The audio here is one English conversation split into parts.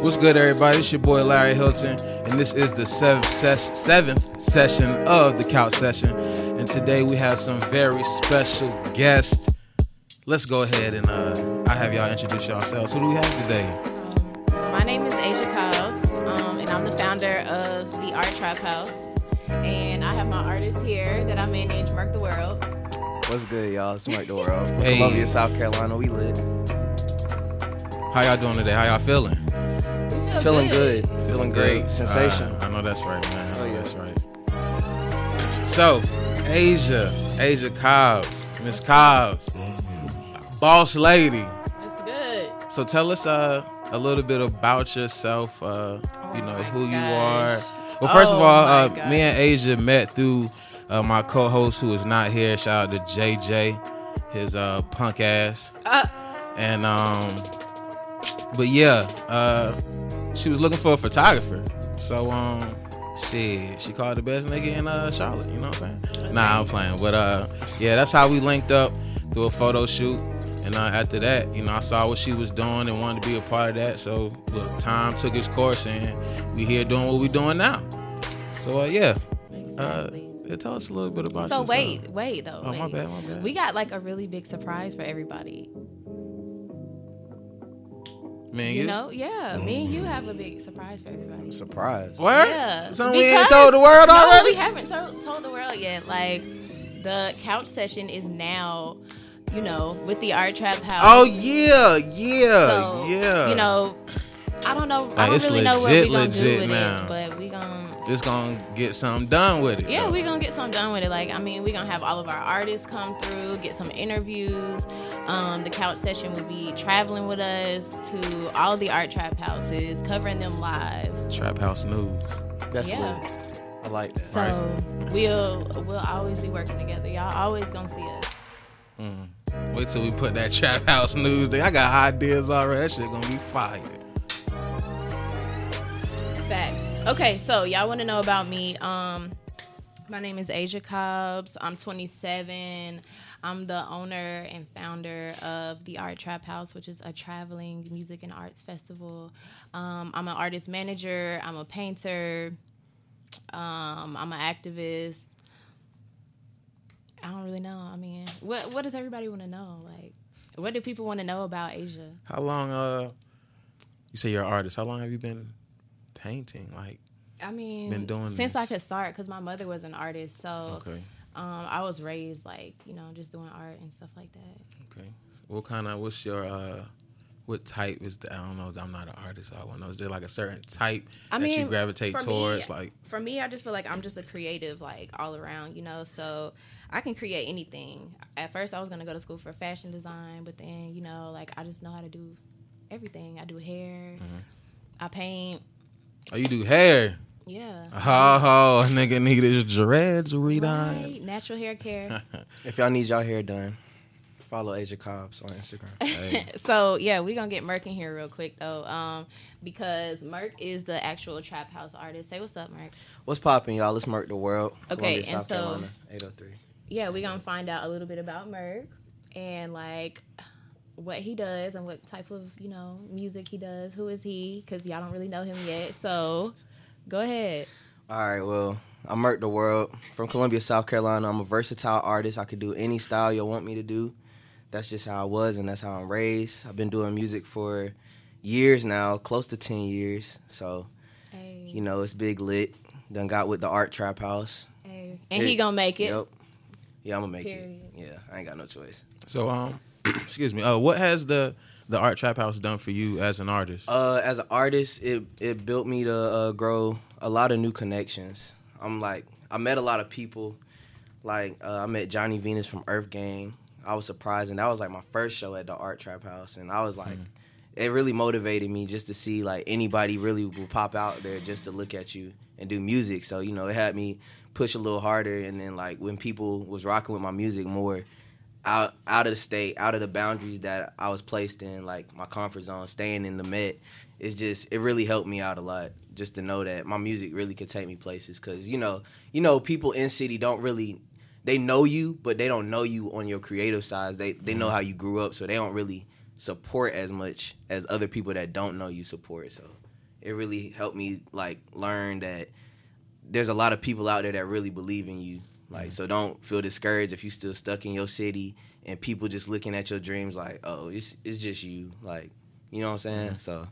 What's good, everybody? It's your boy Larry Hilton, and this is the seventh, ses- seventh session of the Couch Session. And today we have some very special guests. Let's go ahead and uh, I have y'all introduce yourselves. Who do we have today? Um, my name is Asia Cobbs, um, and I'm the founder of the Art Trap House. And I have my artist here that I manage, Mark the World. What's good, y'all? It's Mark the World from Hey. Columbia, South Carolina. We lit. How y'all doing today? How y'all feeling? We feel Feeling good. Feeling great. good? Sensational. Uh, I know that's right, man. I know Oh, yeah. that's right. So, Asia, Asia Cobbs, Miss Cobbs, boss lady. It's good. So tell us uh, a little bit about yourself. Uh, Oh you know my who you are. Well, first of Oh all, uh, me and Asia met through uh, my co-host who is not here. Shout out to JJ, his uh, punk ass. Uh, And um, but yeah, uh, she was looking for a photographer. So um, she she called the best nigga in uh Charlotte. You know what I'm saying? Nah, I'm playing. But uh, yeah, that's how we linked up through a photo shoot. And uh, after that, you know, I saw what she was doing and wanted to be a part of that. So look, time took its course, and we here doing what we're doing now. So uh, yeah, uh, exactly. yeah, tell us a little bit about. so yourself. wait, wait though. Oh my bad, my bad. We got like a really big surprise for everybody. Man, You know, yeah. Me and you have a big surprise for everybody. Surprise. What? Yeah. So we ain't Because- told the world already. No, we haven't told, told the world yet. Like the couch session is now, you know, with the art trap house. Oh yeah, yeah, So, yeah. You know, I don't know. I don't it's really know what we're gonna do with now. it, but we gonna. Just gonna get something done with it. Yeah, though. we gonna get something done with it. Like, I mean, we gonna have all of our artists come through, get some interviews. Um, the couch session will be traveling with us to all the art trap houses, covering them live. Trap House News. That's Yeah. lit. I like that. So we'll we'll always be working together. Y'all always gonna see us. Mm. Wait till we put that Trap House News thing. I got ideas already. That shit gonna be fire. Facts. Okay, so y'all want to know about me? Um, my name is Asia Cobbs. I'm 27. I'm the owner and founder of the Art Trap House, which is a traveling music and arts festival. Um, I'm an artist manager. I'm a painter. Um, I'm an activist. I don't really know. I mean, what what does everybody want to know? Like, what do people want to know about Asia? How long? Uh, you say you're an artist. How long have you been painting? Like, I mean, Been doing since I could start because my mother was an artist, so okay, um, I was raised like you know just doing art and stuff like that. okay. What kind of? What's your? uh What type is the? I don't know. I'm not an artist. I want to know. Is there like a certain type I that you gravitate for me- towards? like, For me, I just feel like I'm just a creative, like all around, you know. So I can create anything. At first, I was gonna go to school for fashion design, but then you know, like I just know how to do everything. I do hair, Mm-hmm. I paint. Oh, you do hair. Yeah. Oh, a nigga need his dreads redone. Right, natural hair care. If y'all need y'all hair done, follow Asia Cobbs on Instagram. Hey. so yeah, we're gonna get Merc in here real quick though, um, because Merc is the actual trap house artist. Say what's up, Merc. What's popping, y'all? Let's mark the world. Okay, Columbia, and South so- Carolina, 803. Yeah, we're gonna find out a little bit about Merc and like what he does and what type of you know music he does. Who is he? Because y'all don't really know him yet. So go ahead. All right, well, I'm Merk the World from Columbia, South Carolina. I'm a versatile artist. I could do any style you want me to do. That's just how I was, and that's how I'm raised. I've been doing music for years now, close to 10 years. So, Hey, you know, it's big lit. Done got with the Art Trap House. hey. and he gonna make it. Yep. Yeah, I'm gonna make Period. it. Yeah, I ain't got no choice. So um, excuse me. Uh, what has the the Art Trap House done for you as an artist? Uh, as an artist, it it built me to uh, grow a lot of new connections. I'm like, I met a lot of people. Like, uh, I met Johnny Venus from Earth Gang. I was surprised, and that was like my first show at the Art Trap House, and I was like, it really motivated me just to see like anybody really will pop out there just to look at you and do music. So you know, it had me push a little harder, and then like when people was rocking with my music more, out out of the state, out of the boundaries that I was placed in, like my comfort zone, staying in the Met, it's just it really helped me out a lot. Just to know that my music really could take me places, because you know, you know, people in city don't really they know you, but they don't know you on your creative side. They they know mm-hmm. how you grew up, so they don't really support as much as other people that don't know you support. So it really helped me like learn that there's a lot of people out there that really believe in you. Like, mm-hmm. so don't feel discouraged if you're still stuck in your city and people just looking at your dreams like, oh, it's it's just you. Like, you know what I'm saying? Mm-hmm. So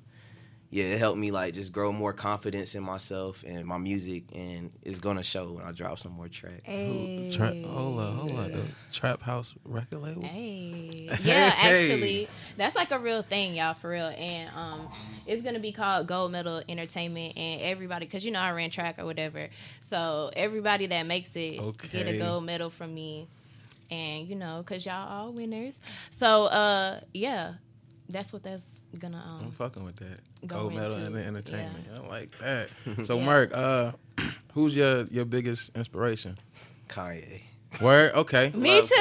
yeah, it helped me like just grow more confidence in myself and my music, and it's gonna show when I drop some more tracks. Hey. Trap, hold up, hold up. The Trap House record label. Hey. Yeah, Hey. actually, that's like a real thing, y'all, for real. And um, it's gonna be called Gold Medal Entertainment, and everybody, cause you know I ran track or whatever, so everybody that makes it get a gold medal from me, and you know, cause y'all all winners. So uh, yeah, that's what that's gonna I'm um. fucking with that. Go Gold medal in the entertainment. yeah. I like that. So, Yeah. Merk, uh, who's your your biggest inspiration? Kanye, Word. Okay. Me Love too.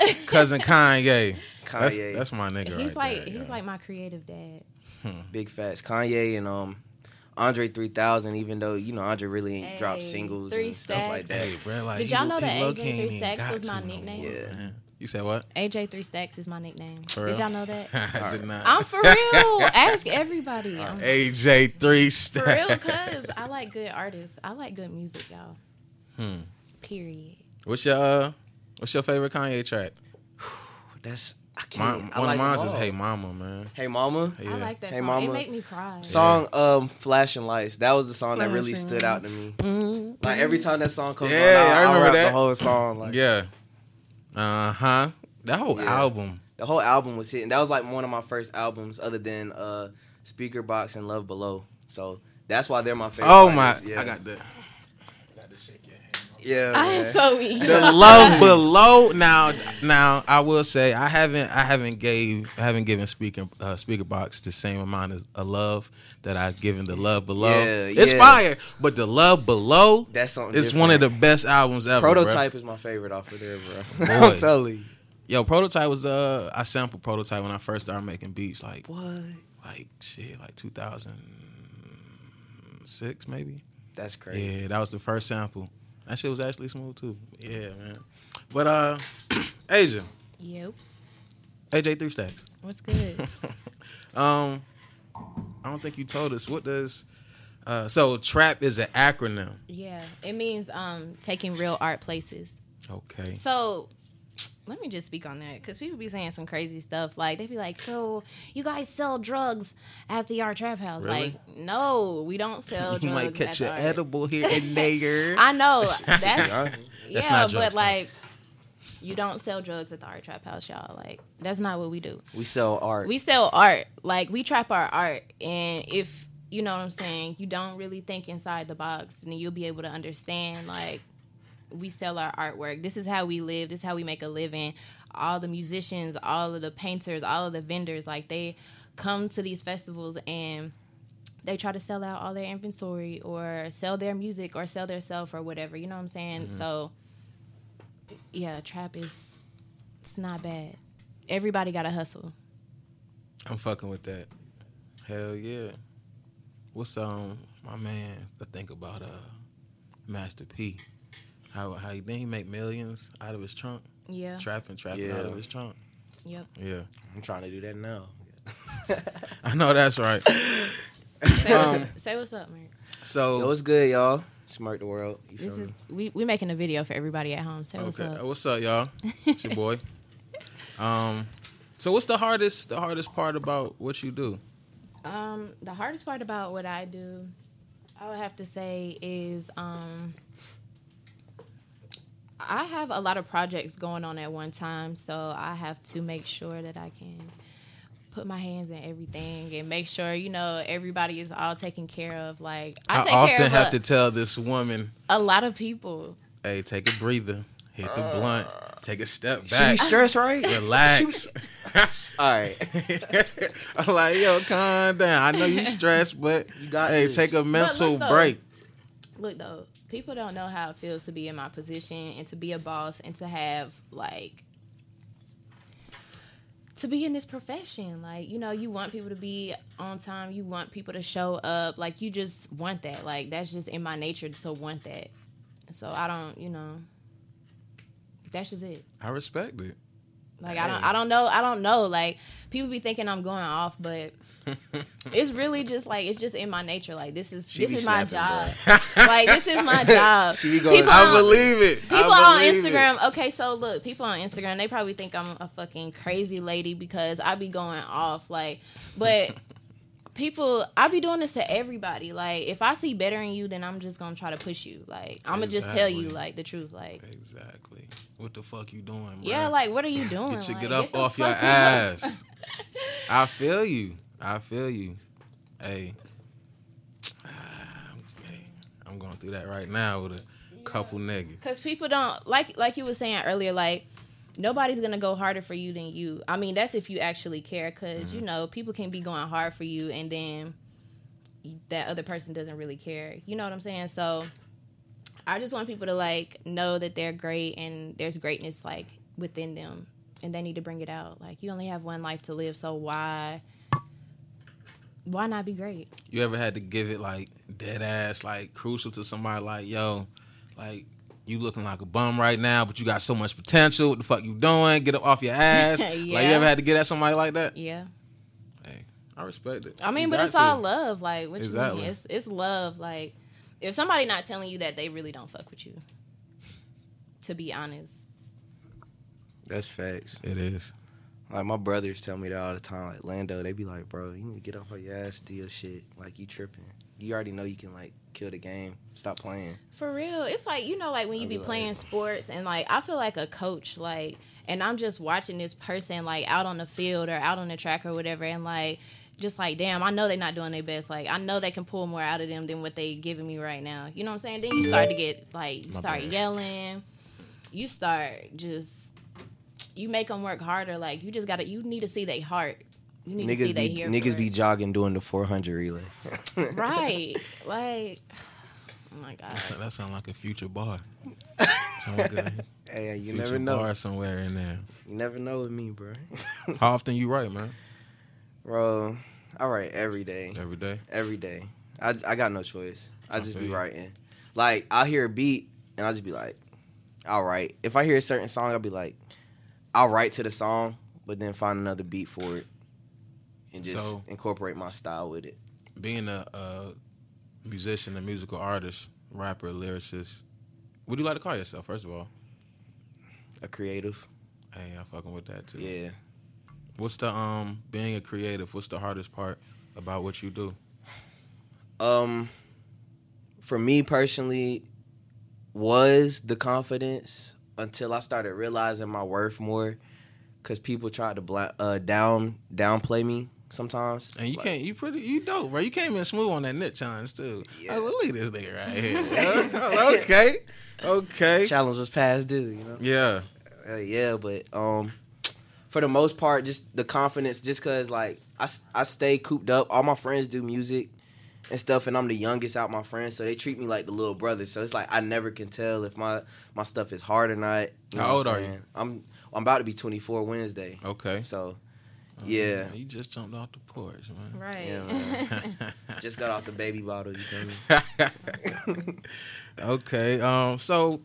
Kanye. Cousin Kanye. That's, Kanye, that's my nigga He's right like there, he's yeah. like my creative dad. big facts. Kanye and um Andre 3000. Even though you know Andre really ain't dropped singles Three and stuff like that. Hey, bro, like, Did y'all know that low-key AJ ain't Three even Stacks was my to no nickname? more, Yeah. man. You said what? AJ Three Stacks is my nickname. For Did y'all know that? I did not. I'm for real. Ask everybody. I'm AJ three Stacks. for real, cause I like good artists. I like good music, y'all. Hmm. Period. What's your uh, What's your favorite Kanye track? That's I can't. I one like of mine's them is. Hey Mama, man. Hey Mama. Yeah. I like that Hey, song. mama. It make me cry. Song um Flashing Lights. That was the song that really stood out to me. Like every time that song comes Yeah, on, I, I I remember rap that. the whole song. Like Yeah. Uh huh. That whole Yeah. album. the whole album was hitting. That was like one of my first albums, other than uh Speakerboxxx and Love Below. So that's why they're my favorite. Oh my! Yeah. I got the. Got to shake your hand. Yeah. I am so weak. The love below. Now, now I will say I haven't, I haven't gave, I haven't given speaker, uh, Speakerboxxx the same amount of, of love that I've given the love below. Yeah, it's yeah. fire, but the love below That's something. is one of the best albums ever. bruh. Prototype is my favorite off of there, bro. Boy. I'm telling you. Yo, prototype was uh, I sampled prototype when I first started making beats, like, What? like shit, like 2006 maybe. That's crazy. Yeah, that was the first sample. That shit was actually smooth too. Yeah, man. But uh, Asia, Yep. AJ Three Stacks. What's good? um, I don't think you told us what does. Uh, so trap is an acronym. yeah, it means um taking real art places. Okay. So let me just speak on that because people be saying some crazy stuff. Like they be like, "So you guys sell drugs at the art trap house?" Really? Like, no, we don't sell drugs. You might catch an edible here and there. I know that's Yeah. yeah, but like, you don't sell drugs at the art trap house, y'all. Like, that's not what we do. We sell art. We sell art. Like, we trap our art, and if you know what I'm saying, you don't really think inside the box, and you'll be able to understand. Like, we sell our artwork. This is how we live. This is how we make a living. All the musicians, all of the painters, all of the vendors, like they come to these festivals and they try to sell out all their inventory or sell their music or sell their self or whatever. You know what I'm saying? So yeah, trap is it's not bad. Everybody got to hustle. I'm fucking with that. Hell yeah. What's um my man to think about uh Master P? How how he then he make millions out of his trunk, Yeah. trapping, trapping out of his trunk. Yep. Yeah, I'm trying to do that now. I know that's right. Say, Um, what's, say what's up, Mark. So Yo, what's good, y'all? Smart the world. You This is me? we we making a video for everybody at home. Say what's up. What's up, y'all? It's your boy. Um, so what's the hardest the hardest part about what you do? Um, the hardest part about what I do, I would have to say, is um, I have a lot of projects going on at one time, so I have to make sure that I can put my hands in everything and make sure you know everybody is all taken care of. Like I, I, take often care of have a, to tell this woman, a lot of people. "Hey, take a breather, hit the blunt, take a step She be back, stressed, right? relax." All right. I'm like, yo, calm down. I know you stressed, but You got hey, this. take a mental look, though, break. Look though, people don't know how it feels to be in my position and to be a boss and to have like to be in this profession. Like, you know, you want people to be on time, you want people to show up. Like you just want that. Like that's just in my nature to want that. So I don't, you know, that's just it. I respect it. Like I don't, I don't know, I don't know. Like people be thinking I'm going off, but it's really just like it's just in my nature. Like this is She this is my job. like this is my job. She be going- People I on- believe it. People I on believe it. Instagram, okay, so look, people on Instagram, they probably think I'm a fucking crazy lady because I be going off, like, but people, I be doing this to everybody. Like, if I see better in you, then I'm just gonna try to push you. Like, I'm gonna just tell you like the truth. Like, Exactly. What the fuck you doing? Bruh? yeah, like, what are you doing? get your Like, get up the off your ass. I feel you. I feel you. Hey. Ah, hey, I'm going through that right now with a couple niggas. Cause people don't like like you were saying earlier, like nobody's gonna go harder for you than you. I mean, that's if you actually care, because Mm-hmm. you know people can be going hard for you, and then that other person doesn't really care. You know what I'm saying? So I just want people to like know that they're great and there's greatness like within them, and they need to bring it out. Like you only have one life to live, so why why not be great? You ever had to give it like dead ass, like crucial to somebody like, yo, like you looking like a bum right now, but you got so much potential. What the fuck you doing? Get up off your ass. Like you ever had to get at somebody like that? Yeah. Hey, I respect it. I mean, You but it's to. all love. Like, what Exactly. you mean? It's it's love. Like, if somebody not telling you that, they really don't fuck with you. To be honest, That's facts. It is. Like my brothers tell me that all the time. Like Lando, they be like, "Bro, you need to get off of your ass, do your shit. Like you tripping. You already know you can like kill the game. Stop playing." for real, it's like you know, like when you I'll be be like- playing sports, and like I feel like a coach, like, and I'm just watching this person like out on the field or out on the track or whatever, and like. Just like damn, I know they're not doing their best. Like I know they can pull more out of them than what they giving me right now. You know what I'm saying? Then you start to get like you My start bad. yelling. You start just you make them work harder. Like you just gotta you need to see their heart. You need to see Niggas they be here. niggas be jogging doing the 400 relay. right. Like oh my god. That sound, that sound like a future bar. Sound like a Hey, you future never know. bar somewhere in there. You never know with me, bro. How often you write, man? bro, I write every day. Every day. Every day. I, I got no choice. I I just be you. writing. Like I'll hear a beat and I'll just be like, I'll write. If I hear a certain song, I'll be like, I'll write to the song, but then find another beat for it. And just So- incorporate my style with it. Being a, a musician, a musical artist, rapper, lyricist, what do you like to call yourself? First of all, A creative. hey, I'm fucking with that too. Yeah. What's the um being a creative? What's the hardest part about what you do? Um for me personally was the confidence until I started realizing my worth more cuz people tried to bla- uh down downplay me sometimes. And you Like, can't, you pretty, you dope, bro. You came in smooth on that knit challenge too. Yeah. I was like, look at this nigga right here. Okay, okay, challenge was past due, you know. yeah. Uh, yeah, but um, for the most part, just the confidence, just cause like I I stay cooped up. All my friends do music and stuff, and I'm the youngest out my friends, so they treat me like the little brother. So it's like I never can tell if my my stuff is hard or not. You How know what old I'm are you? I'm I'm about to be 24 Wednesday, Okay. so Yeah. man, you just jumped off the porch, man. Right. Yeah, man. just got off the baby bottle. You feel me? okay. Um. So,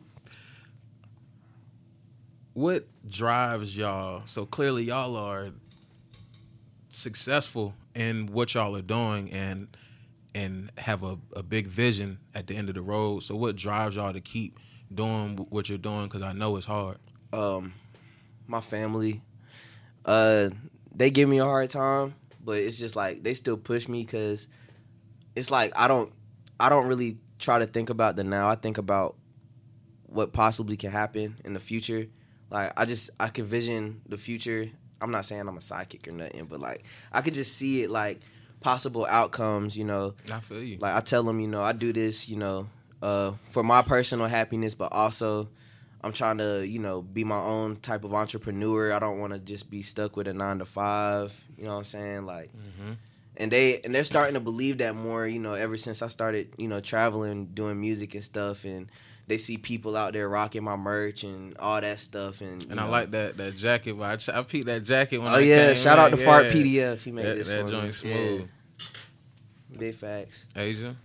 what drives y'all? So clearly, y'all are successful in what y'all are doing, and and have a, a big vision at the end of the road. So, what drives y'all to keep doing what you're doing? Because I know it's hard. um my family uh they give me a hard time but it's just like they still push me because it's like i don't i don't really try to think about the now. I think about what possibly can happen in the future. Like i just i can vision the future. I'm not saying i'm a sidekick or nothing but like i could just see it like possible outcomes you know. I feel you. like I tell them, you know, I do this, you know, uh, for my personal happiness, but also I'm trying to, you know, be my own type of entrepreneur. I don't want to just be stuck with a nine to five. You know what I'm saying? Like, hmm and they and they're starting to believe that more. You know, ever since I started, you know, traveling, doing music and stuff, and they see people out there rocking my merch and all that stuff. And And you I like that that jacket. I, ch- I peeped that jacket when I was. Oh I yeah! came Shout out in. to Fart PDF. He made That, this that for me. joint smooth. Yeah. Big facts. Asia.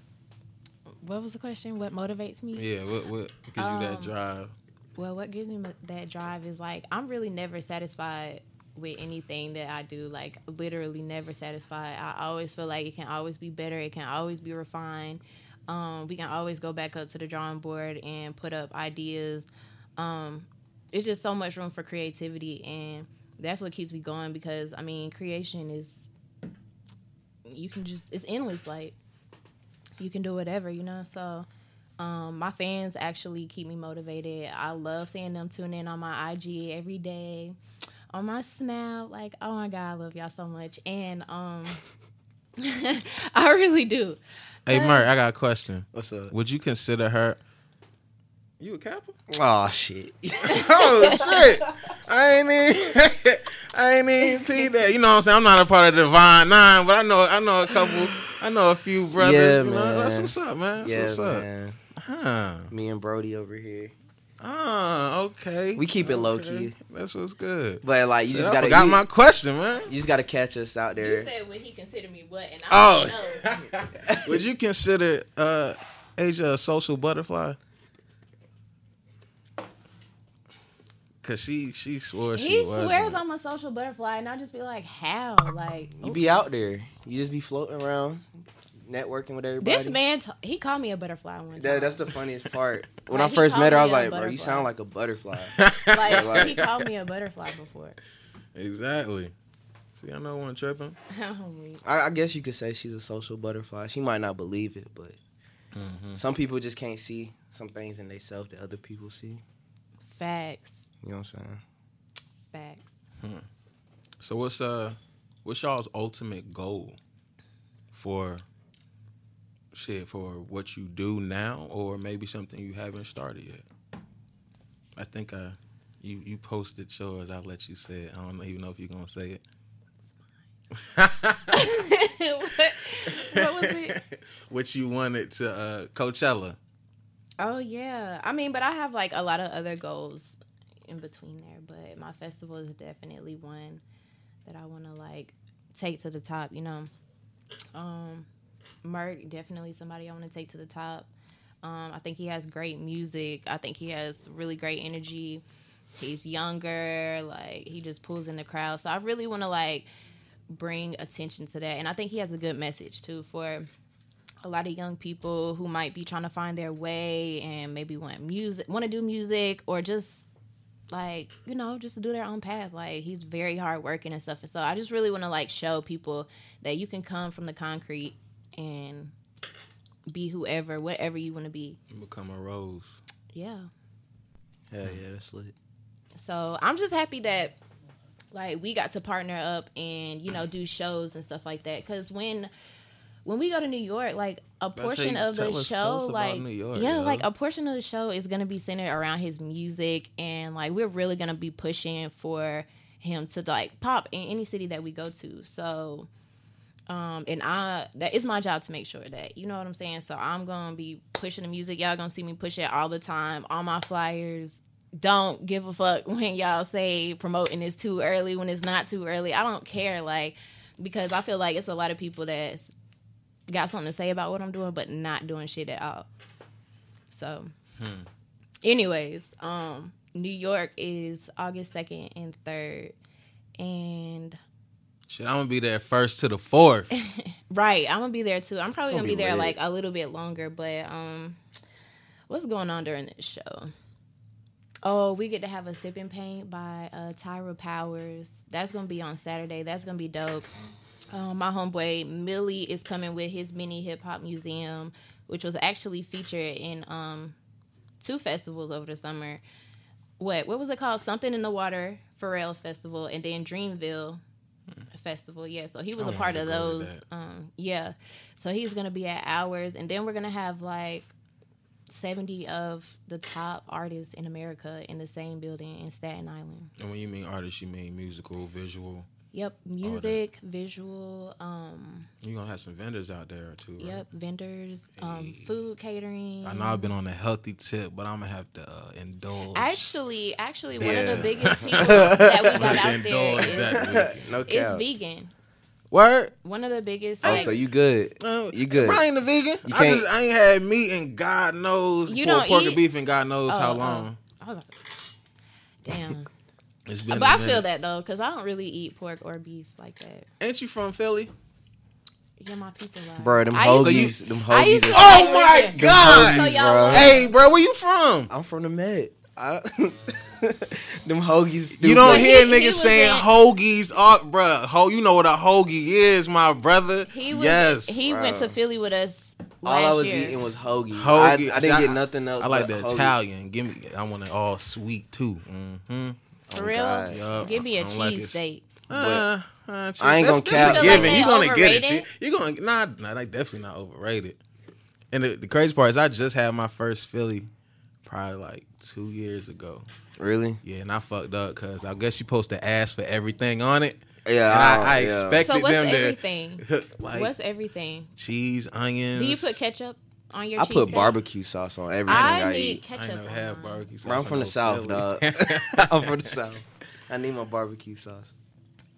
what was the question? What motivates me? Yeah. What what gives you that Um, drive? Well, what gives me that drive is like I'm really never satisfied with anything that I do. Like literally never satisfied. I always feel like it can always be better. It can always be refined. Um, we can always go back up to the drawing board and put up ideas. Um, it's just so much room for creativity, and that's what keeps me going. Because I mean, creation is you can just it's endless. Like you can do whatever, you know. So um, my fans actually keep me motivated. I love seeing them tune in on my IG every day, on my Snap. Like, oh my god, I love y'all so much, and um, I really do. Hey, Merk, I got a question. What's up? Would you consider her? You a Kappa? Oh shit. oh shit! I ain't even, I ain't even peep that. You know what I'm saying? I'm not a part of the Divine Nine, but I know, I know a couple. I know a few brothers. Yeah, you know, man. that's what's up, man. That's yeah, what's up. man. Huh. Me and Brody over here. Ah, okay. We keep it low Okay. key. That's what's good. But like you Shit, just gotta forgot you, my question, man. you just gotta catch us out there. You said would he consider me what, and I Oh, know. would you consider uh, Asia a social butterfly? Cause she she swore she He was. swears I'm a social butterfly, and I just be like, how? Like You be out there. You just be floating around, networking with everybody. this man, t- he called me a butterfly one time. That, that's the funniest part. When Like, I first met her, I was called me a like, bro, you sound like a butterfly. like Like- he called me a butterfly before. exactly. See, I know one tripping. I'm. I, I guess you could say she's a social butterfly. She might not believe it, but Mm-hmm. some people just can't see some things in themselves that other people see. Facts, You know what I'm saying? facts. So what's uh what's y'all's ultimate goal for shit for what you do now or maybe something you haven't started yet? I think uh you you posted yours, I'll let you say it. I don't even know if you're gonna say it. what, what was it? what you wanted to uh Coachella. Oh yeah, I mean, but I have like a lot of other goals in between there. But my festival is definitely one that I want to like take to the top. You know, um, Merc definitely somebody I want to take to the top. Um, I think he has great music. I think he has really great energy. He's younger, like he just pulls in the crowd. So I really want to like bring attention to that, and I think he has a good message too for a lot of young people who might be trying to find their way and maybe want music, want to do music, or just like you know, just to do their own path. Like he's very hardworking and stuff. And so I just really want to like show people that you can come from the concrete and be whoever, whatever you want to be. Become a rose. Yeah. Hell yeah, that's lit. So I'm just happy that like we got to partner up and you know do shows and stuff like that. Because when when we go to New York, like a portion how of the us- show, like New York, yeah, yo. like a portion of the show is gonna be centered around his music, and like we're really gonna be pushing for him to like pop in any city that we go to. So. Um, and I that is my job to make sure that you know what I'm saying. So I'm gonna be pushing the music. Y'all gonna see me push it all the time on my flyers. Don't give a fuck when y'all say promoting is too early when it's not too early. I don't care, like because I feel like it's a lot of people that's got something to say about what I'm doing, but not doing shit at all. So, anyways, um, New York is August second and third, and Shit, I'm gonna be there first to the fourth. Right, I'm gonna be there too. I'm probably gonna, gonna be, be there like a little bit longer, but um, what's going on during this show? Oh, we get to have a sipping paint by uh, Tyra Powers. That's gonna be on Saturday. That's gonna be dope. Um, my homeboy Millie is coming with his mini hip hop museum, which was actually featured in um two festivals over the summer. What what was it called? Something in the Water Pharrell's festival, and then Dreamville festival. Yeah, so he was I a part of to go to those. Um, yeah, so he's gonna be at ours, and then we're gonna have like seventy of the top artists in America in the same building in Staten Island. and when you mean artists, you mean musical, visual. Yep, music, visual, um, You're gonna have some vendors out there too, right? yep, vendors, um, Hey. food catering. I know I've been on a healthy tip, but I'm gonna have to uh, indulge. Actually, actually, one of the biggest people that we got out there indulge that no is vegan. Word. One of the biggest. Oh, like, so you good? Uh, You good. I ain't a vegan. You I just I ain't had meat and God knows You pork, don't pork eat- and beef and God knows Oh, how oh. long. I was- Damn. It's been. but a I feel that though, because I don't really eat pork or beef like that. Ain't you from Philly? Yeah, my people are. Bro, them I used to- hoagies, them I used hoagies. to- Oh my listen. god! Hoagies, y'all bro. Hey, bro, where you from? I'm from the Met. I, them hoagies. Stupid. You don't But hear he- he niggas was saying in- hoagies, oh, bro. Ho, you know what a hoagie is, my brother. He was, yes, He went to Philly with us All last I was year. eating was hoagie. Hoagie. I, I didn't I- get nothing else. I like the hoagie. Italian. Give me. I want it all sweet too. Mm-hmm. For Oh, real? God. Yup. Give me a cheese like it. cheesesteak. Uh, uh, I ain't that's, gonna that's cap. a You feel given. like you they gonna get it. overrated? You gonna nah, nah, they definitely not overrated. And the, the crazy part is, I just had my first Philly, probably like two years ago. Really? Yeah, and I fucked up because I guess you supposed to ask for everything on it. Yeah. And I, I, I yeah. expected So what's them everything? to like What's everything? cheese, onions. Do you put ketchup on your I put cheesesteak? barbecue sauce on everything I I, need eat. I ketchup. ain't never on had barbecue sauce. Bro, I'm from the south, Philly. dog. I'm from the south. I need my barbecue sauce.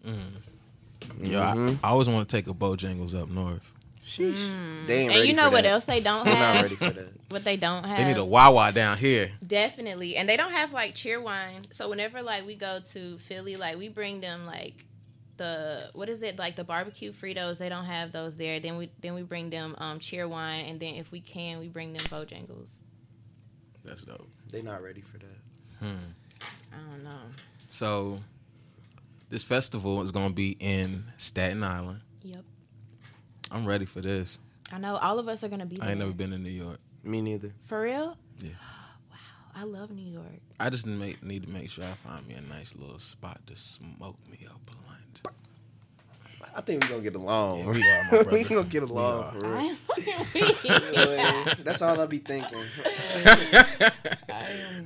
Yo, I, Mhm. I always want to take a Bojangles up north. Sheesh. Mm. They ain't and ready you know for what that. else they don't have? They're not ready for that. What they don't have? They need a Wawa down here. Definitely. And they don't have like Cheerwine. So whenever like we go to Philly, like we bring them like the what is it like the barbecue Fritos? They don't have those there. Then we then we bring them um Cheerwine, and then if we can, we bring them Bojangles. That's dope. They're not ready for that. Hmm. I don't know. So, this festival is gonna be in Staten Island. Yep. I'm ready for this. I know all of us are gonna be there. I ain't never been to New York. Me neither. For real? Yeah. Wow, I love New York. I just make, need to make sure I find me a nice little spot to smoke me up a blunt. I think we're gonna get along. Yeah, we are, we gonna get along for real. I. That's all I be thinking.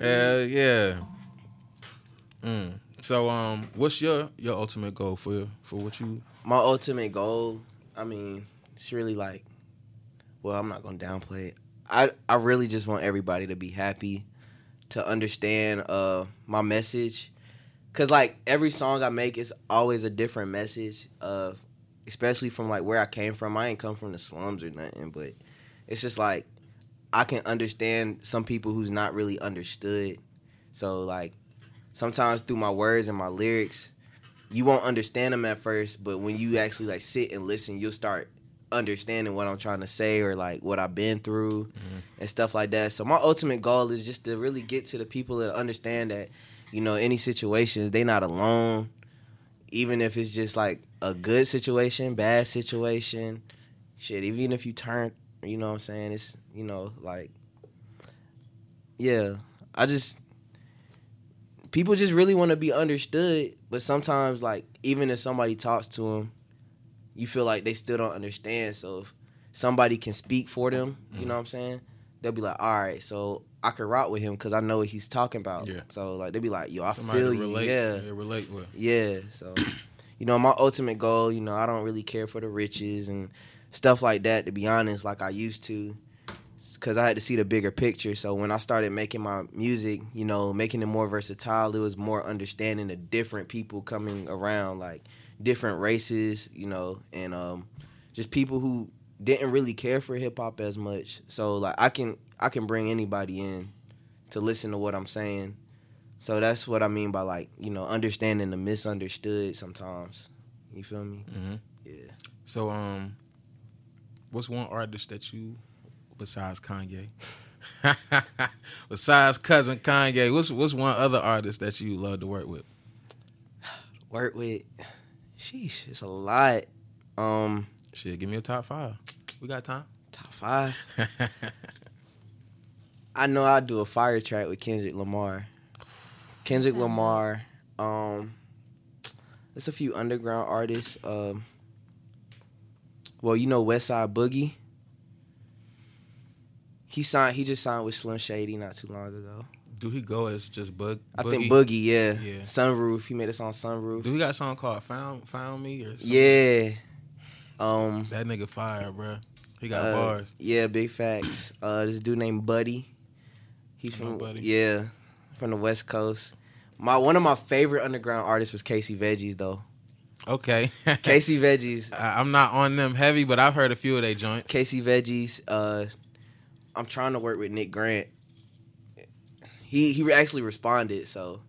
Hell yeah. Mm. So, um, what's your your ultimate goal for for what you? My ultimate goal, I mean, it's really like, well, I'm not gonna downplay it. I I really just want everybody to be happy, to understand uh my message, cause like every song I make is always a different message. Uh, especially from like where I came from. I ain't come from the slums or nothing, but it's just like I can understand some people who's not really understood. So like sometimes through my words and my lyrics, you won't understand them at first, but when you actually like sit and listen, you'll start understanding what I'm trying to say or like what I've been through and stuff like that. So my ultimate goal is just to really get to the people that understand that, you know, any situations, they not alone. Even if it's just like a good situation, bad situation, shit, even if you turn, you know what I'm saying? It's, you know, like yeah, I just people just really want to be understood, but sometimes like even if somebody talks to them, you feel like they still don't understand. So if somebody can speak for them, you mm-hmm. know what I'm saying? They'll be like, all right, so I can rock with him because I know what he's talking about. Yeah. So like they'll be like, yo, I Somebody feel to you. Yeah. yeah, relate with. Yeah, so you know, my ultimate goal, you know, I don't really care for the riches and stuff like that to be honest like I used to cuz I had to see the bigger picture. So when I started making my music, you know, making it more versatile, it was more understanding the different people coming around like different races, you know, and um just people who didn't really care for hip hop as much. So like I can I can bring anybody in to listen to what I'm saying. So that's what I mean by like, you know, understanding the misunderstood sometimes. You feel me? Mm-hmm. Yeah. So, um, what's one artist that you, besides Kanye, besides cousin Kanye, what's what's one other artist that you love to work with? Work with sheesh, it's a lot. Um Shit, give me a top five. We got time. top five. I know I'll do a fire track with Kendrick Lamar. Kendrick Lamar. Um there's a few underground artists. Um well, you know Westside Boogie. He signed he just signed with Slim Shady not too long ago. Do he go as just Bug? I think Boogie, yeah. Yeah. Sunroof. He made a song Sunroof. Do he got a song called "Found Found Me" or something? Yeah. Um That nigga fire, bro. He got uh, bars. Yeah, big facts. Uh this dude named Buddy. He's from Buddy? Yeah. From the West Coast. My one of my favorite underground artists was Casey Veggies though. Okay. Casey Veggies. I'm not on them heavy, but I've heard a few of their joints. Casey Veggies. Uh I'm trying to work with Nick Grant. He he actually responded, so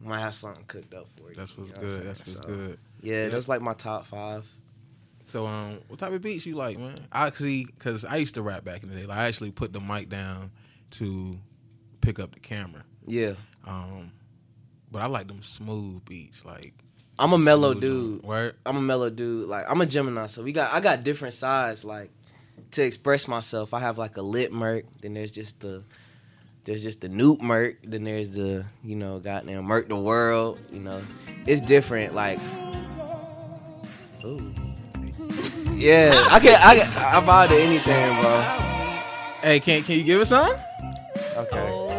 Might have something cooked up for you. That's what's you know what good. That's what's So, good. Yeah, Yeah. that's like my top five. So, um, what type of beats you like, man? I see, cause I used to rap back in the day. Like, I actually put the mic down to pick up the camera. Yeah, Um, but I like them smooth beats, like I'm a mellow dude. Word. I'm a mellow dude. Like I'm a Gemini, so we got I got different sides. Like to express myself, I have like a lit murk. Then there's just the there's just the noob murk. Then there's the you know goddamn murk the world. You know, it's different. Like, ooh. Yeah, I can I can, I vibe to anything, bro. Hey, can can you give us some? Okay, Oh,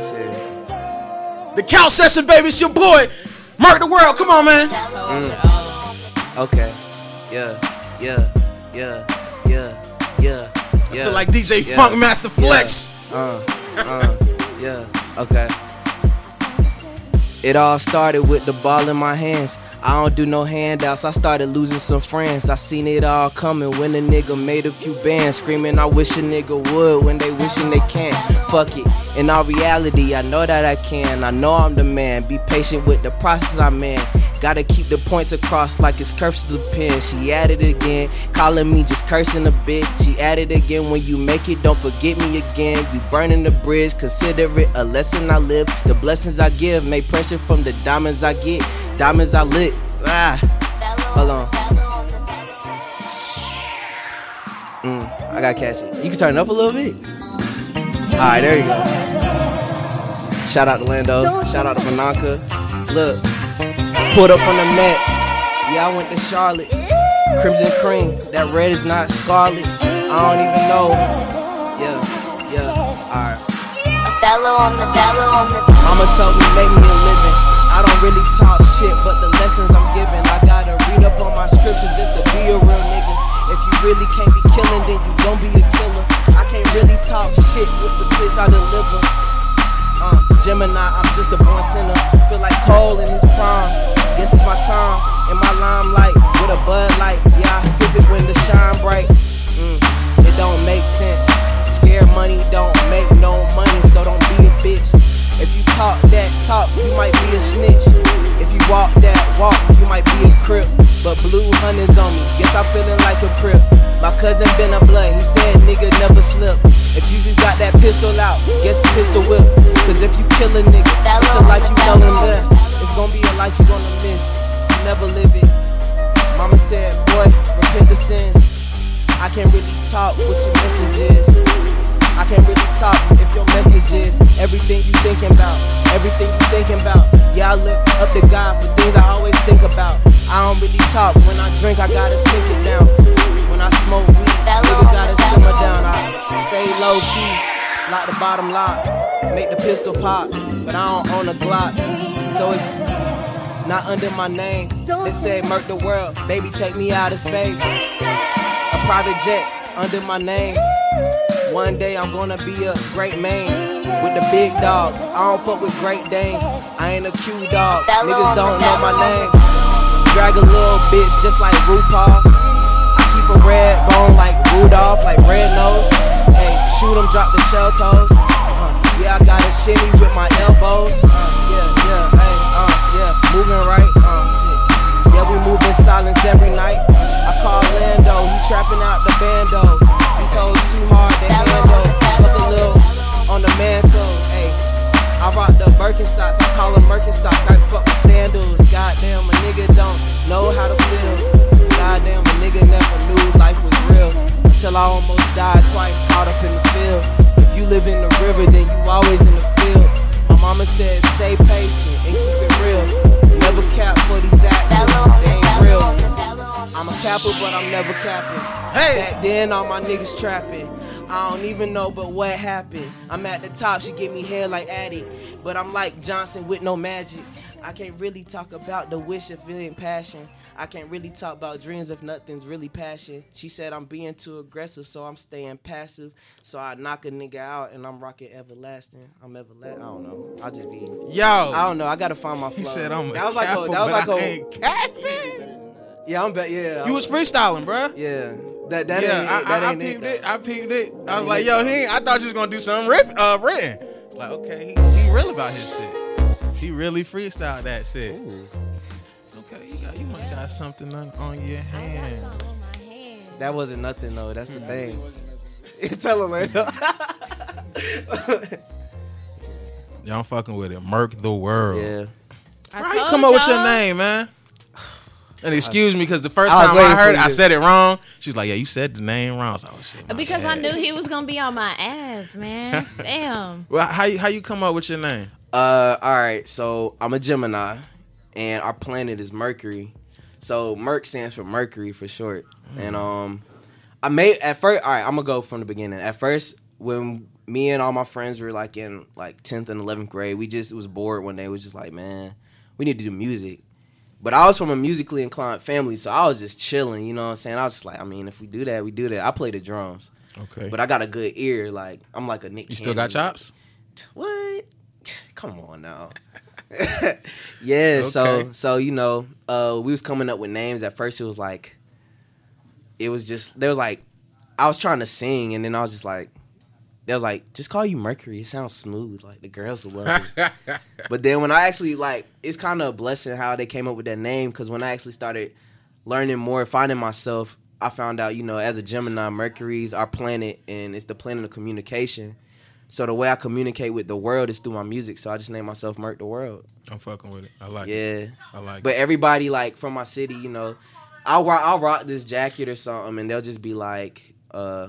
shoot. The Couch Session, baby. It's your boy, Mark the World. Come on, man. Mm. Okay, yeah, yeah, yeah, yeah, yeah, yeah. I Feel like DJ Yeah. Funkmaster Flex. Uh, uh, yeah, okay. It all started with the ball in my hands. I don't do no handouts. I started losing some friends. I seen it all coming when a nigga made a few bands. Screaming, I wish a nigga would when they wishing they can't. Fuck it. In all reality, I know that I can. I know I'm the man. Be patient with the process I'm in. Gotta keep the points across like it's curves to the pen. She added again, calling me just cursing a bit. She added again, when you make it, don't forget me again. You burning the bridge, consider it a lesson I live. The blessings I give, make pressure from the diamonds I get. Diamonds I lit. Ah, hold on. Mm, I gotta catch it. You can turn it up a little bit. Alright, there you go. Shout out to Lando. Shout out to Mananka. Look, pulled up on the Met. Yeah, I went to Charlotte. Crimson cream. That red is not scarlet. I don't even know. Yeah, yeah. Alright. Othello on the Othello on the Mama told me make me a living. Don't really talk shit, but the lessons I'm giving, I gotta read up on my scriptures just to be a real nigga. If you really can't be killing, then you gon' be a killer. I can't really talk shit with the six I deliver. Uh, Gemini, I'm just a born sinner. Feel like Cole in his prime. Guess it's my you might be a snitch. If you walk that walk, you might be a crip. But blue hunters on me, guess I'm feeling like a crip. My cousin been a blood, he said nigga never slip. If you just got that pistol out, guess pistol whip. Cause if you kill a nigga, it's a life you don't live. It's gonna be a life you gonna miss. You never live it. Mama said, boy, repent the sins. I can't really talk what your message is. I can't really talk if your message is everything you thinking about, everything you thinking about. Yeah, I look up to God for things I always think about. I don't really talk when I drink, I gotta sink it down. When I smoke weed, nigga gotta simmer down. I stay low key, lock the bottom lock, make the pistol pop, but I don't own a Glock, so it's not under my name. They say murk the world, baby, take me out of space. A private jet under my name. One day I'm gonna be a great man with the big dogs. I don't fuck with Great Danes. I ain't a Q dog. Niggas don't know my name. Drag a little bitch just like RuPaul. I keep a red bone like Rudolph, like red nose. Hey, shoot 'em, drop the shell toes. Uh, yeah, I got a shimmy with my elbows. Uh, yeah, yeah, hey, uh, yeah, moving right. Uh, shit. Yeah, we move in silence every night. I call Lando, he trapping out the bando. These hoes too hard to handle. Fuck a little on the mantle. Hey, I rock the Birkenstocks, I call them Birkenstocks. I fuck with sandals. Goddamn, a nigga don't know how to feel. Goddamn, a nigga never knew life was real. Until I almost died twice, caught up in the field. If you live in the river, then you always in the field. My mama said, stay patient and keep it real. Never cap for these actors, they ain't real. I'm a capper, but I'm never capping. Hey. Back then, all my niggas trapping. I don't even know, but what happened? I'm at the top, she give me hair like Addy. But I'm like Johnson with no magic. I can't really talk about the wish if it ain't passion. I can't really talk about dreams if nothing's really passion. She said I'm being too aggressive, so I'm staying passive. So I knock a nigga out and I'm rocking everlasting. I'm everlasting. I don't know. I'll just be. Yo, I don't know. I gotta find my flow. he said I'm a that was like a, that was but like I a, ain't capping. Yeah. I'm bet. Yeah. You was freestyling, bruh. Yeah. That that yeah, ain't I, it. That I, I peeped it. it. I peeped it. I was like, yo, he. Ain't, I thought you was gonna do something rip, uh, written. It's like, okay, he, he real about his shit. He really freestyled that shit. Ooh. Okay, you got you might got something on, on your I got hand. something on my hand. That wasn't nothing though. That's the thing. Tell him later. Y'all fucking with it. Merc the world. yeah. I How you come up with your name, man? And excuse me, because the first I time I heard it, I said it wrong. She was like, "Yeah, you said the name wrong." I was "Oh shit." my Because I knew he was gonna be on my ass, man. Damn. Well, how you how you come up with your name? Uh, all right. So I'm a Gemini, and our planet is Mercury. So Merc stands for Mercury for short. And um, I made at first. All right, I'm gonna go from the beginning. At first, when me and all my friends were like in like 10th and 11th grade, we just was bored one day. We was just like, man, we need to do music. But I was from a musically inclined family, so I was just chilling. You know what I'm saying? I was just like, I mean, if we do that, we do that. I play the drums, Okay, but I got a good ear. Like I'm like a Nick. you still got chops? What? Come on now. yeah, so so you know, uh we was coming up with names. At first it was like it was just there was like I was trying to sing and then I was just like they was like, just call you Mercury. It sounds smooth. Like the girls will love it. but then when I actually like it's kind of a blessing how they came up with that name because when I actually started learning more, finding myself, I found out, you know, as a Gemini, Mercury's our planet and it's the planet of communication. So the way I communicate with the world is through my music. So I just named myself Merc the World. I'm fucking with it. I like it. Yeah. I like But it. everybody like from my city, you know, I'll I'll rock this jacket or something, and they'll just be like, uh,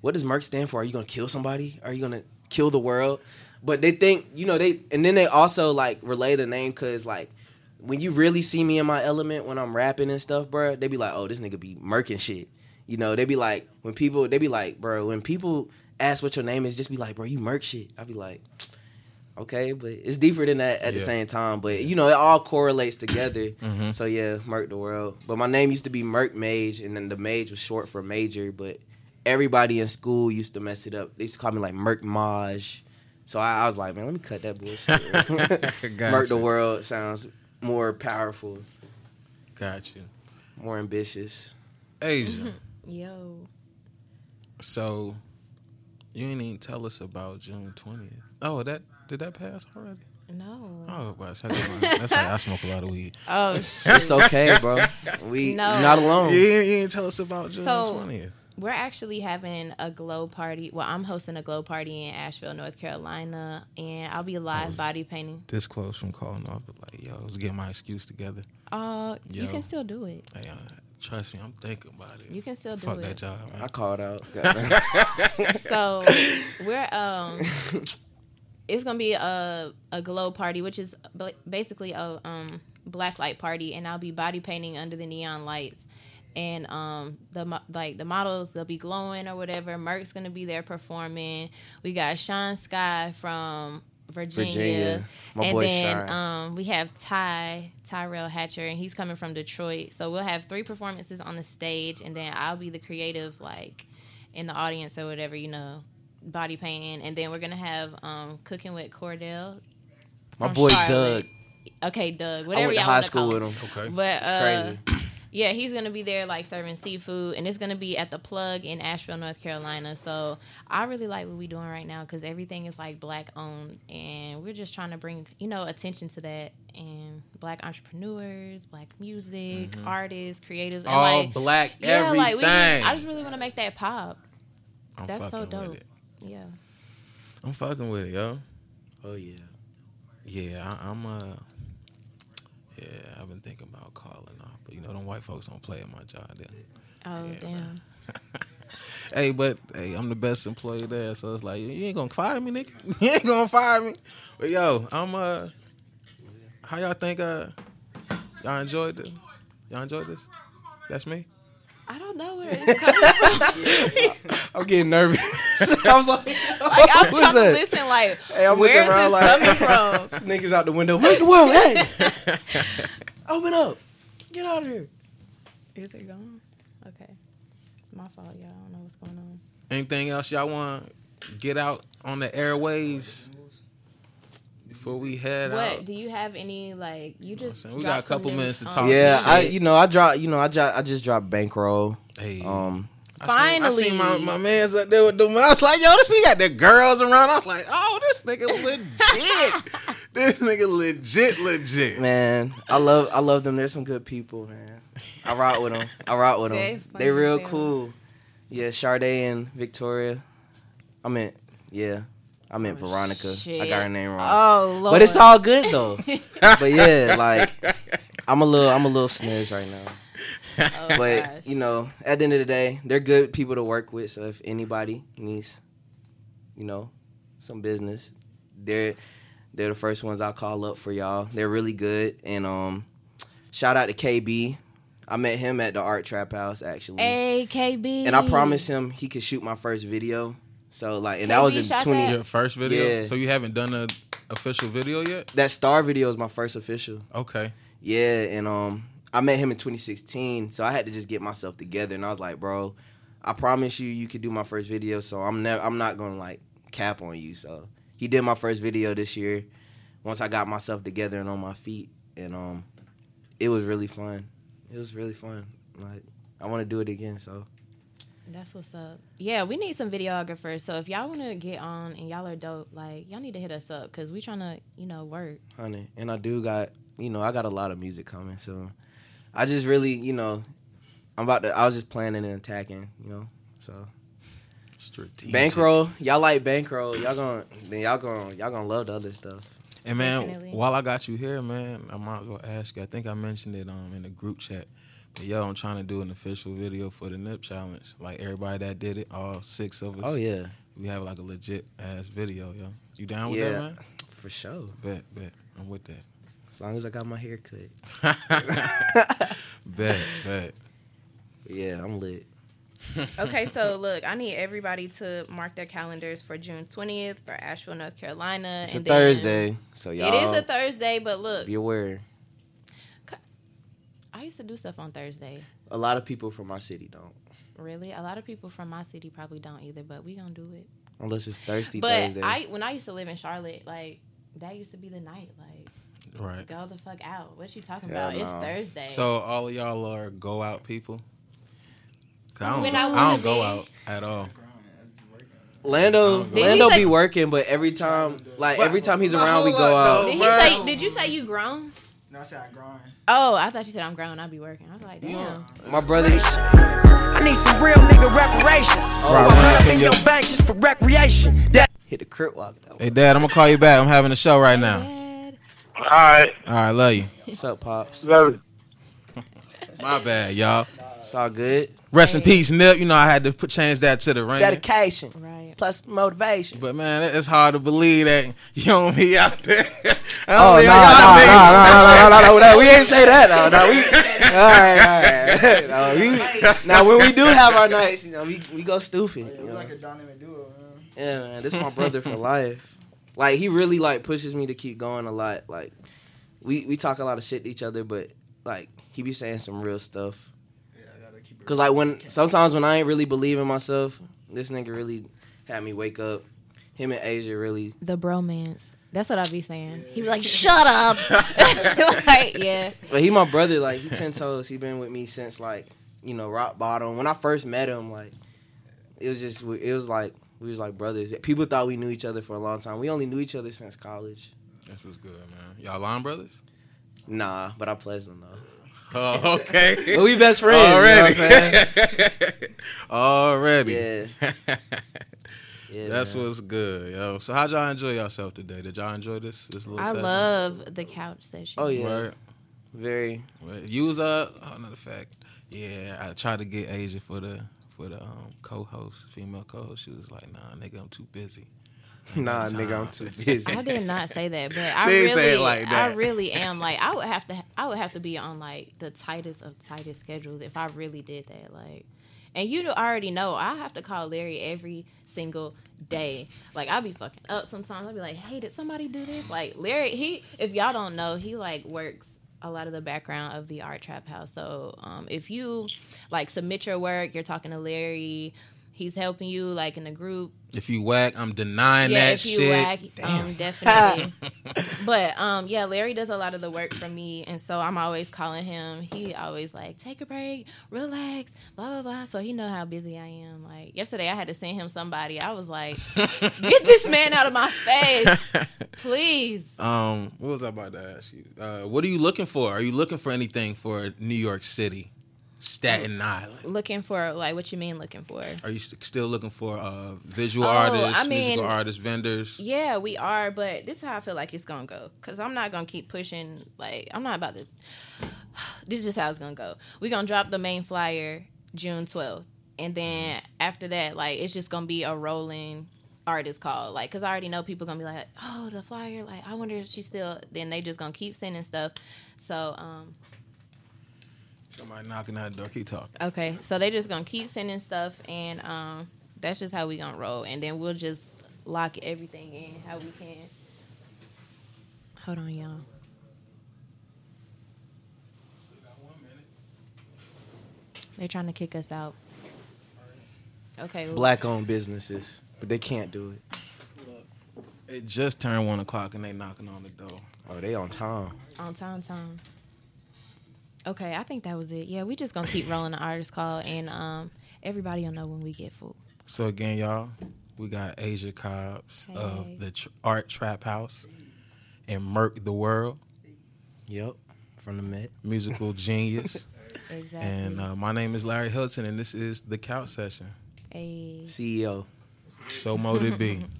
"What does Merc stand for? Are you gonna kill somebody? Are you gonna kill the world?" But they think, you know, they and then they also like relay the name because like when you really see me in my element when I'm rapping and stuff, bro, they be like, "Oh, this nigga be murking shit." You know, they be like when people they be like, "Bro, when people ask what your name is, just be like, bro, you murk shit." I be like. Okay, but it's deeper than that at the same time. But you know, it all correlates together. Mhm. So yeah, Merc the world. But my name used to be Merc Mage, and then the Mage was short for Major. But everybody in school used to mess it up. They used to call me like Merc Maj. So I, I was like, man, let me cut that bullshit. Gotcha. Merc the world sounds more powerful, Got you, more ambitious. Asia. Mm-hmm. Yo. so you ain't even tell us about June 20th. Oh, that did that pass already? No. Oh, gosh, I that's why I smoke a lot of weed. Oh It's okay, bro. We No. you're not alone. You ain't, you ain't tell us about June So- 20th. We're actually having a glow party. Well, I'm hosting a glow party in Asheville, North Carolina, and I'll be live body painting. This close from calling off, but like, yo, let's get my excuse together. Uh, you can still do it. Hey, uh, trust me, I'm thinking about it. You can still do Fuck it. that job, Man. I called out. so we're um it's gonna be a a glow party which is basically a um black light party and i'll be body painting under the neon lights and um the like the models they'll be glowing or whatever merc's gonna be there performing we got sean sky from virginia, Virginia. My and boy then Sean. um we have ty tyrell hatcher and he's coming from detroit so we'll have three performances on the stage and then i'll be the creative like in the audience or whatever, you know, body painting, and then we're gonna have um, cooking with Cordell. My boy Charlotte. Doug. Okay, Doug. I Whatever went to y'all high school call with him. him. Okay. But It's uh, crazy. Yeah, he's gonna be there like serving seafood, and it's gonna be at the Plug in Asheville, North Carolina. So I really like what we're doing right now because everything is like black owned, and we're just trying to bring you know attention to that and black entrepreneurs, black music, artists, creatives, and All like black yeah, everything. like we. I just really want to make that pop. I'm That's so fucking with dope. it. Yeah. I'm fucking with it, yo. Oh yeah. Yeah, I, I'm uh, yeah, I've been thinking about calling off, but you know, them white folks don't play at my job. Then. Oh Yeah, damn. Hey, but hey, I'm the best employee there, so it's like you ain't gonna fire me, nigga. You ain't gonna fire me. But yo, I'm uh, how y'all think uh, y'all enjoyed this? Y'all enjoyed this? That's me. I don't know where it's coming from. I'm getting nervous. I was like, like I'm Who's trying to listen. Like, Hey, I'm where is looking this around like- coming from? Niggas out the window. Where's the world? Hey, open up. Get out of here. Is it gone? Okay. It's my fault, y'all. I don't know what's going on. Anything else y'all want to get out on the airwaves before we head What out? do you have any like? You just saying? We got a couple minutes to um, talk Yeah, I you know I dropped you know I dropped, I just dropped bankroll. Hey, Um, I seen- I seen, Finally. my, my man's up there with them. I was like, yo, this he got the girls around. I was like, oh, this nigga legit. this nigga legit, legit. Man, I love I love them. They're some good people, man. I rock with them. I rock with them. They real cool. Yeah, Sade and Victoria. I meant yeah. I meant Veronica. I Oh, got her name wrong. Oh lord. but it's all good though. but yeah, like I'm a little I'm a little snizz right now. Oh, But gosh. you know, at the end of the day, they're good people to work with. So if anybody needs, you know, some business, they're they're the first ones I call up for y'all. They're really good. And um, shout out to KB. I met him at the Art Trap House actually, AKB. and I promised him he could shoot my first video. So like, and that was in twenty. Your first video. Yeah. So you haven't done a official video yet? That star video is my first official. Okay. Yeah, and um, I met him in 2016, so I had to just get myself together, and I was like, bro, I promise you, you could do my first video, so I'm never, I'm not gonna like cap on you. So he did my first video this year. Once I got myself together and on my feet, and um, it was really fun. It was really fun. Like I want to do it again. So That's what's up. Yeah, we need some videographers. So if y'all want to get on and y'all are dope, like y'all need to hit us up because we trying to, you know, work. honey, and I do got, you know, I got a lot of music coming. So I just really, you know, I'm about to. I was just planning and attacking, you know. So Strategic. Bankroll, y'all like bankroll. Y'all gonna then y'all gonna y'all gonna love the other stuff. And man, Definitely. while I got you here, man, I might as well ask you. I think I mentioned it um in the group chat. But yo, I'm trying to do an official video for the Nip Challenge. Like everybody that did it, all six of us. Oh yeah, We have like a legit ass video, yo. You down with yeah, that, man? for sure. Bet, bet. I'm with that. As long as I got my hair cut. bet, bet. But yeah, I'm lit. Okay, so look, I need everybody to mark their calendars for June 20th for Asheville, North Carolina. It's a and then- Thursday, so y'all It is a Thursday, but look, be aware. I used to do stuff on Thursday. A lot of people from my city don't, Really, a lot of people from my city probably don't either, but we gonna do it. unless it's thirsty But Thursday. I, when I used to live in Charlotte, like that used to be the night. Like, Right. go the fuck out. What you talking Hell about? It's. Thursday. So all of y'all are go out people. I don't, When go, I I, don't go out at all. Lando, Lando say- be working, but every time, like every time he's around, we go out. did, he say, did you say you grown? No, I said I grind. Oh, I thought you said I'm grown. I'll be working. I was like, damn. My brother, I need some real nigga reparations. Oh, Or man. I'm in your bank just for recreation. That hit the crip walk. Though. Hey, Dad, I'm gonna call you back. I'm having a show right now. Dad. All right, All right, love you. What's up, pops? love it. My bad, y'all. It's all good. Rest in peace, Nip. You know I had to put change that to the ring. Dedication Right. plus motivation. But man, it's hard to believe that you don't be out there. Oh, oh, no, no, no, no, no, no, no, no, we ain't say that. No, no, we. All right, all right. No, we, now, when we do have our nights, you know, we, we go stupid. Yeah, You we're know? like a dynamic duo, man. Yeah, man, this is my brother for life. Like he really like pushes me to keep going a lot. Like we we talk a lot of shit to each other, but like he be saying some real stuff. Yeah, I gotta keep it. Cause like when sometimes when I ain't really believe in myself, this nigga really had me wake up. Him and Asia really. The bromance. That's what I be saying. He be like, shut up. like, yeah. But he my brother. Like he ten toes. He been with me since like you know rock bottom. When I first met him, like it was just it was like we was like brothers. People thought we knew each other for a long time. We only knew each other since college. That's what's good, man. Y'all line brothers? Nah, but I pledged them though. Oh, okay. But we best friends. you know what I'm saying? Already. Yeah. Yeah, That's man. what's good, yo. So how'd y'all enjoy yourself today? Did y'all enjoy this this little I session? love the couch session. Oh yeah, Right. very. Well, You was uh another fact. Yeah, I tried to get Asia for the for the um, co-host, female co-host. She was like, "Nah, nigga, I'm too busy." Nah, got nigga, I'm too busy. I did not say that, but I She say it really, like I really am like I would have to, I would have to be on like the tightest of tightest schedules if I really did that. Like, and you already know I have to call Larry every single day. Like I'll be fucking up sometimes. I'll be like, hey, did somebody do this? Like Larry, he, if y'all don't know, he like works a lot of the background of the art trap house. So um, if you like submit your work, you're talking to Larry. He's helping you like in the group If you whack, I'm denying yeah, that if you shit. whack, Damn. um, definitely. but um, yeah, Larry does a lot of the work for me, and so I'm always calling him. He always like take a break, relax, blah blah blah. So he know how busy I am. Like yesterday, I had to send him somebody. I was like, get this man out of my face, please. Um, what was I about to ask you? Uh, what are you looking for? Are you looking for anything for New York City, Staten Island? Looking for like what you mean looking for? Are you st- still looking for uh, visual Oh, artists, I mean- musical artists, vendors? Yeah, we are, but this is how I feel like it's gonna go. Cause I'm not gonna keep pushing. Like I'm not about to. This is just how it's gonna go. We're gonna drop the main flyer June 12th, and then after that, like it's just gonna be a rolling artist call. Like, cause I already know people gonna be like, oh, the flyer. Like, I wonder if she's still. Then they just gonna keep sending stuff. So, um, Somebody knocking at the door. Keep talking. Okay, so they just gonna keep sending stuff, and um, that's just how we gonna roll, and then we'll just lock everything in how we can. Hold on, y'all. They're trying to kick us out. Okay, Black owned businesses, but they can't do it. It just turned one o'clock and they knocking on the door. Oh, they on time. on time, time. Okay, I think that was it. Yeah, we just gonna keep rolling the artist call, and um, everybody will know when we get full. So again, y'all, we got Asia Cobbs Hey. of the tr- Art Trap House and Merc the World, Yep, from the Met. musical genius. Exactly. And uh, my name is Larry Hilton, and this is the Couch Session. a CEO. So motive be.